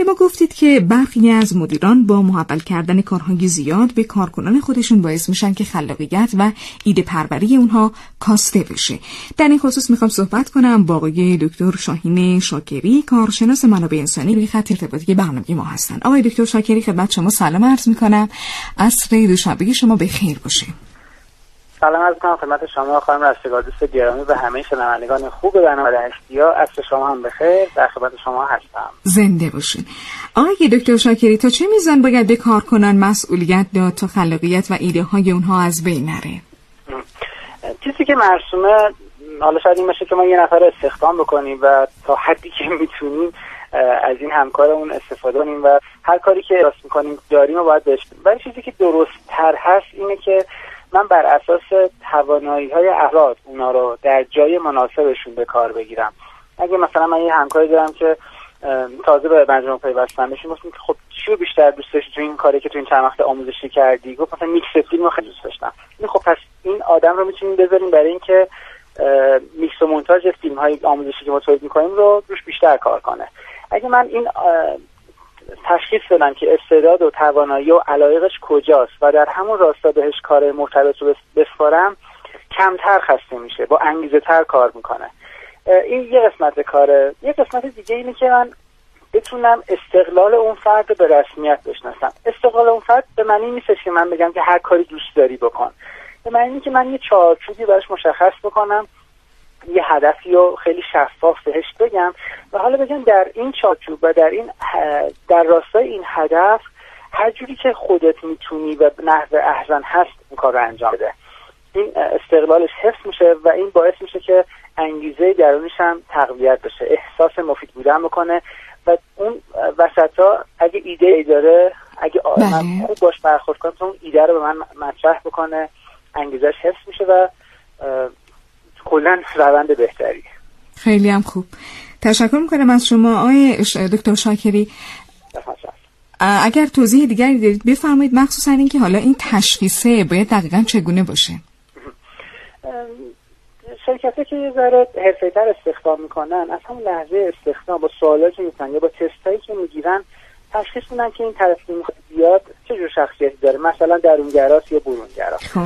به ما گفتید که برخی از مدیران با محول کردن کارهای زیاد به کارکنان خودشون باعث میشن که خلاقیت و ایده پروری اونها کاسته بشه. در این خصوص می‌خوام صحبت کنم با آقای دکتر شاهین شاکری کارشناس منابع انسانی روی خط ارتباطی برنامه ما هستن. آقای دکتر شاکری خدمت شما. سلام عرض می‌کنم. عصر دوشنبه شما به خیر باشه. سلام از کنم خدمت شما خانم رستگار دوست گرامی و همه شنوندگان خوب برنامه اشتیا. اصل شما هم بخیر. در خدمت شما هستم. زنده باشین. آقای دکتر شاکری تا چه میزان باید به کارکنان مسئولیت داد تا خلاقیت و ایده های اونها از بین نره؟ چیزی که مرسومه حالا شاید این باشه که ما یه نفر استخدام بکنیم و تا حدی که می‌تونیم از این همکارمون استفاده کنیم و هر کاری که راست می‌کنیم داریم و باید بهش ولی چیزی که درست تر هست اینه که من بر اساس توانایی های افراد اونا رو در جای مناسبشون به کار بگیرم. اگه مثلا من یه همکاری دارم که تازه به مجموعه پیوستن بپرسیم که خب چی بیشتر دوست داشتی؟ تو این کاری که تو این چند وقت آموزشی کردی؟ گفت مثلا میکس فیلم رو خیلی دوست داشتم. خب پس این آدم رو می‌تونیم بذاریم برای اینکه میکس و مونتاژ فیلم های آموزشی که ما تولید می‌کنیم رو روش بیشتر کار کنه. اگه من این تشخیص بدم که استعداد و توانایی و علایقش کجاست و در همون راستا بهش کار مرتبط رو بسپارم کمتر خسته میشه با انگیزه تر کار می‌کنه. این یه قسمت کاره. یه قسمت دیگه اینه که من بتونم استقلال اون فرد به رسمیت بشناسم. استقلال اون فرد به معنی نیستش که من بگم که هر کاری دوست داری بکن. به معنی که من یه چارچوبی براش مشخص بکنم یه هدفی رو خیلی شفاف بهش بگم و حالا بگم در این چارچوب و در این در راستای این هدف هر جوری که خودت می‌تونی و نحو احزن هست این کار رو انجام بده. این استقلالش حفظ میشه و این باعث میشه که انگیزه درونیش هم تقویت بشه. احساس مفید بودن بکنه و اون وسط ها اگه ایده ای داره اگه بله. خوب باش برخورد کنم اون ایده رو به من مطرح بکنه. انگیزش حفظ میشه و کلا روند بهتری. خیلی هم خوب. تشکر می‌کنم از شما آقای دکتر شاکری. اگر توضیح دیگری دارید بفرمایید مخصوصا اینکه حالا این تشخیصه باید دقیقا چگونه باشه. شرکت که یه ذره تر استخدام می‌کنن از همون لحظه استخدام با سوالاتی که می‌کنن یا با تستایی که می‌گیرن تشخیص میدن که این طرف که می‌خواد بیاد چه جور شخصیتی داره. مثلا درونگراست یا برونگراست خب.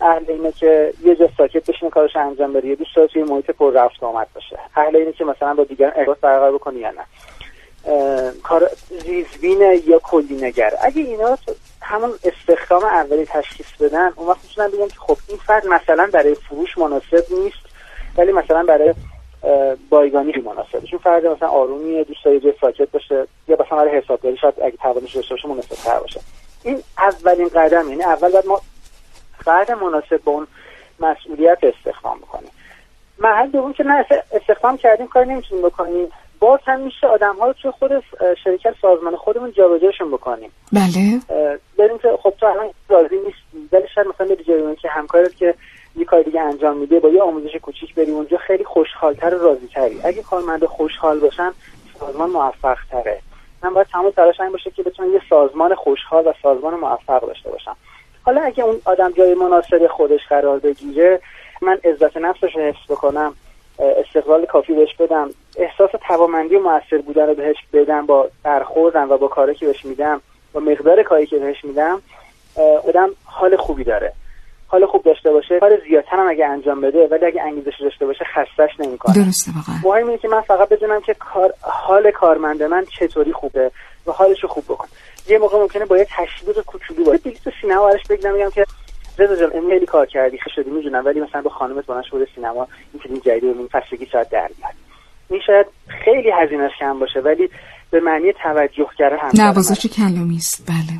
اهل اینه که یه جا ساکت بشینه کارش انجام بده. یه دوست داره توی محیط پر رفت آمد باشه. اهل اینه که مثلا با دیگران ارتباط برقرار بکنه یا نه. کار زیزبین یا کلی نگر. اگه اینا همون استخدام اولی تشخیص بدن اون وقت می‌تونن بگن که خب این فرد مثلا برای فروش مناسب نیست ولی مثلا برای بایگانی مناسبه چون فرد مثلا آرومیه دوست داره ساکت باشه یا مثلا برای حسابداری شاید اگه توانش داشته باشه مناسب تر باشه. این اولین قدم یعنی اول باید ما فرد مناسب با اون مسئولیت استخدام بکنیم. محل دوم که نه استخدام کردیم کاری نمی‌تونیم بکنیم. باز هم میشه آدم ها رو توی خود شرکت سازمان خودمون جابجاشون بکنیم. بله. بریم که خب تو الان راضی نیستی ولی شاید مثلا به جای که همکارت که یه کار دیگه انجام میده با یه آموزش کوچیک بریم اونجا خیلی خوشحالتر و راضی تری اگه کارمند خوشحال باشن سازمان موفق تره من باید تمام تلاش این باشه که بتونم یه سازمان خوشحال و سازمان موفق داشته باشم حالا اگه اون آدم جای مناسب خودش قرار بگیره من عزت نفسش رو حفظ بکنم استقلال کافی بهش بدم احساس توامندی و موثر بودن رو بهش بدم با برخوردم و با کاری که بهش میدم با مقدار کاری که بهش میدم آدم حال خوبی داره. حال خوب داشته باشه کار زیادتر هم اگه انجام بده ولی اگه انگیزش داشته باشه خستش نمی‌کنه. درسته واقعا. مهم اینه که من فقط بدونم که کار حال کارمند من چطوری خوبه و حالش رو خوب بکن یه موقع ممکنه با یه تشویق کوچولو باشه. بلیط سینما براش بگم میگم که رضا جان خیلی کار کردی شدی می‌دونم ولی مثلا با خانمت با شده سینما این فیلم جدید رو فصلگی شاید در بیاد این شاید خیلی هزینهش کم باشه ولی به معنی توجه کردن هم نوازش کلامی است بله.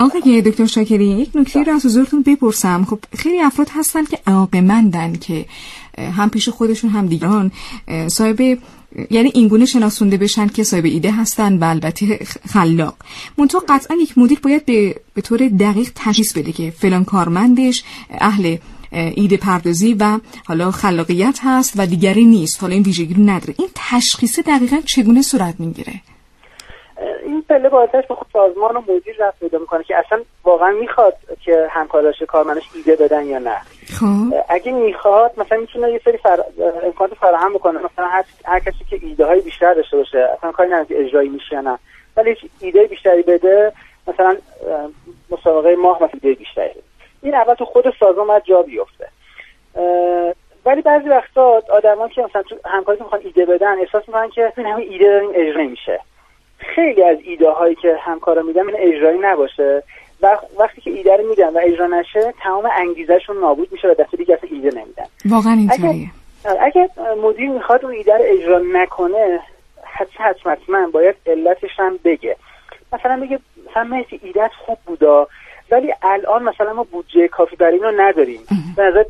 آقای دکتر شاکری یک نکته رو از حضورتون بپرسم. خب خیلی افراد هستن که علاقمندن که هم پیش خودشون هم دیگران صاحب یعنی اینگونه شناسونده بشن که صاحب ایده هستن و البته خلاق. منطقه قطعا یک مدیر باید به, به طور دقیق تشخیص بده که فلان کارمندش اهل ایده پردازی و حالا خلاقیت هست و دیگری نیست. حالا این ویژگی رو نداره. این تشخیص دقیقا چگونه صورت می‌گیره؟ این پله بالاترش به خود سازمان و مدیر رفت پیدا می‌کنه که اصلا واقعا می‌خواد که همکاراش کارمنش ایده بدن یا نه. خب. اگه می‌خواد مثلا می‌تونه یه سری فر... امکانات فراهم بکنه. مثلا هر, هر کسی که ایده های بیشتر داشته باشه اصلا کاری نداره که اجرایی میشه یا نه. ولی ایده بیشتری بده مثلا مسابقه ماه مثلا ایده بیشتری این اول تو خود سازمان باید جا بیفته. ولی بعضی وقتا آدما که مثلا تو همکاری می‌خوان ایده بدن احساس می‌کنن که این همین ایده داریم اجرا میشه. خیلی از ایده هایی که همکارا میدن این اجرایی نباشه. و وقتی که ایده رو میدن و اجرا نشه تمام انگیزشون نابود میشه و دفعه دیگه اصلا ایده نمیدن. واقعا اینطوریه. اگه مدیر می‌خواد اون ایده رو اجرا نکنه حتما حتما باید علتش هم بگه. مثلا بگه مثلا مهدی ایدهت خوب بودا ولی الان مثلا ما بودجه کافی برای اینو نداریم. به نظر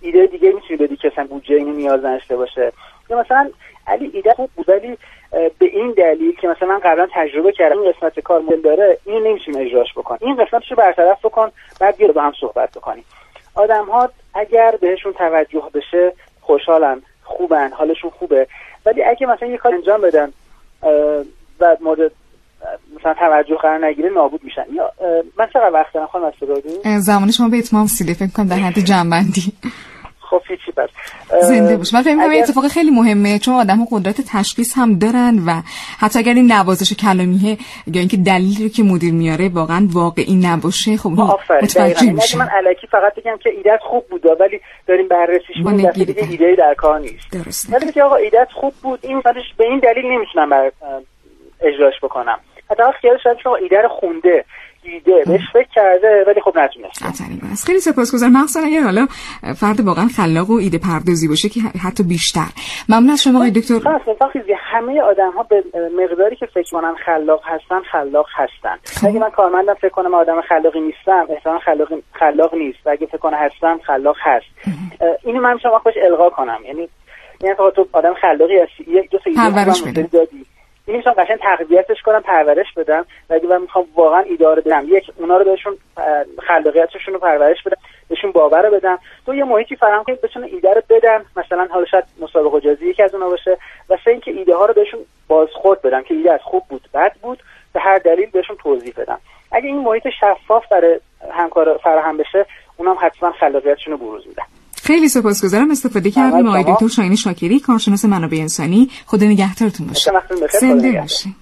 ایده دیگه می‌تونی بدی که مثلا بودجه اینو نیاز نداشته باشه. یا مثلا علی ایده خوب بود ولی به این دلیل که مثلا من قبلا تجربه کردم این قسمت کار مهم داره اینو نمی‌تونیم اجراش بکن این قسمتشو برطرف بکن بعد بیا با هم صحبت بکنیم. آدم ها اگر بهشون توجه بشه خوشحالن خوبن حالشون خوبه. ولی اگه مثلا یه کار انجام بدن و مورد مثلا توجه قرار نگیره نابود میشن. یا من چقدر وقت دارم خانم زمان شما به اتمام سیله فکر کنم در حد جنبندی. خب هیچی بس. زنده باش. من فکر اگر... اتفاق خیلی مهمه چون آدم قدرت تشخیص هم دارن و حتی اگر این نوازش کلامیه یا اینکه دلیلی رو که مدیر میاره واقعا واقعی نباشه خب متوجه میشه من الکی فقط بگم که ایدت خوب بود ولی داریم بررسیش می‌کنیم دیگه ایده در کار نیست. درست ولی که آقا ایدت خوب بود این به این دلیل نمی‌تونم بر اجراش بکنم. حتی خیال شاید شما ایده رو خونده. دیده بهش فکر کرده ولی خب نتونست. خیلی سپاسگزارم. مخصوصا اگر حالا فرد واقعا خلاق و ایده پردازی باشه که حتی بیشتر. ممنون از شما آقای دکتر. همه آدم ها به مقداری که فکر کنن خلاق هستن خلاق هستن. خب. اگه من کارمندم فکر کنم آدم خلاقی نیستم احتمال خلاق خلاق نیست. اگه فکر کنم هستم خلاق هست. اینو من می‌تونم خوش القا کنم. یعنی یعنی تو آدم خلاقی هستی. یک دو سه دادی. این می‌تونم قشنگ تقویتش کنم پرورش بدم. و اگه من می‌خوام واقعا ایدار بدم یک اونا رو بهشون خلاقیتشون رو پرورش بدم بهشون باور رو بدم. تو یه محیطی فراهم کنید بتونه ایده رو بدم مثلا حالا شاید مسابقه جازی یکی از اونها باشه. و سه اینکه ایده ها رو بهشون بازخورد بدم که ایده از خوب بود بد بود به هر دلیل بهشون توضیح بدم. اگه این محیط شفاف برای همکار فراهم بشه اونم حتما خلاقیتشون رو بروز میدن. خیلی سپاسگزارم. استفاده کردیم. آقای دکتر شاهین شاکری کارشناس منابع انسانی. خدا نگهدارتون باشه. زنده باشین.